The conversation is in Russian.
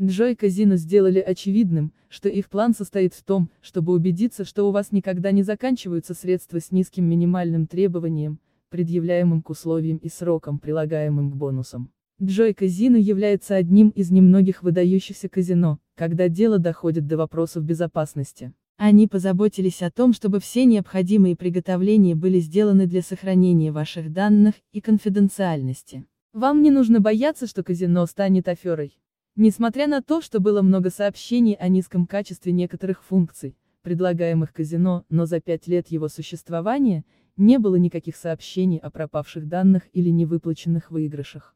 Джой Казино сделали очевидным, что их план состоит в том, чтобы убедиться, что у вас никогда не заканчиваются средства с низким минимальным требованием, предъявляемым к условиям и срокам, прилагаемым к бонусам. Джой Казино является одним из немногих выдающихся казино, когда дело доходит до вопросов безопасности. Они позаботились о том, чтобы все необходимые приготовления были сделаны для сохранения ваших данных и конфиденциальности. Вам не нужно бояться, что казино станет аферой. Несмотря на то, что было много сообщений о низком качестве некоторых функций, предлагаемых казино, но за пять лет его существования, не было никаких сообщений о пропавших данных или невыплаченных выигрышах.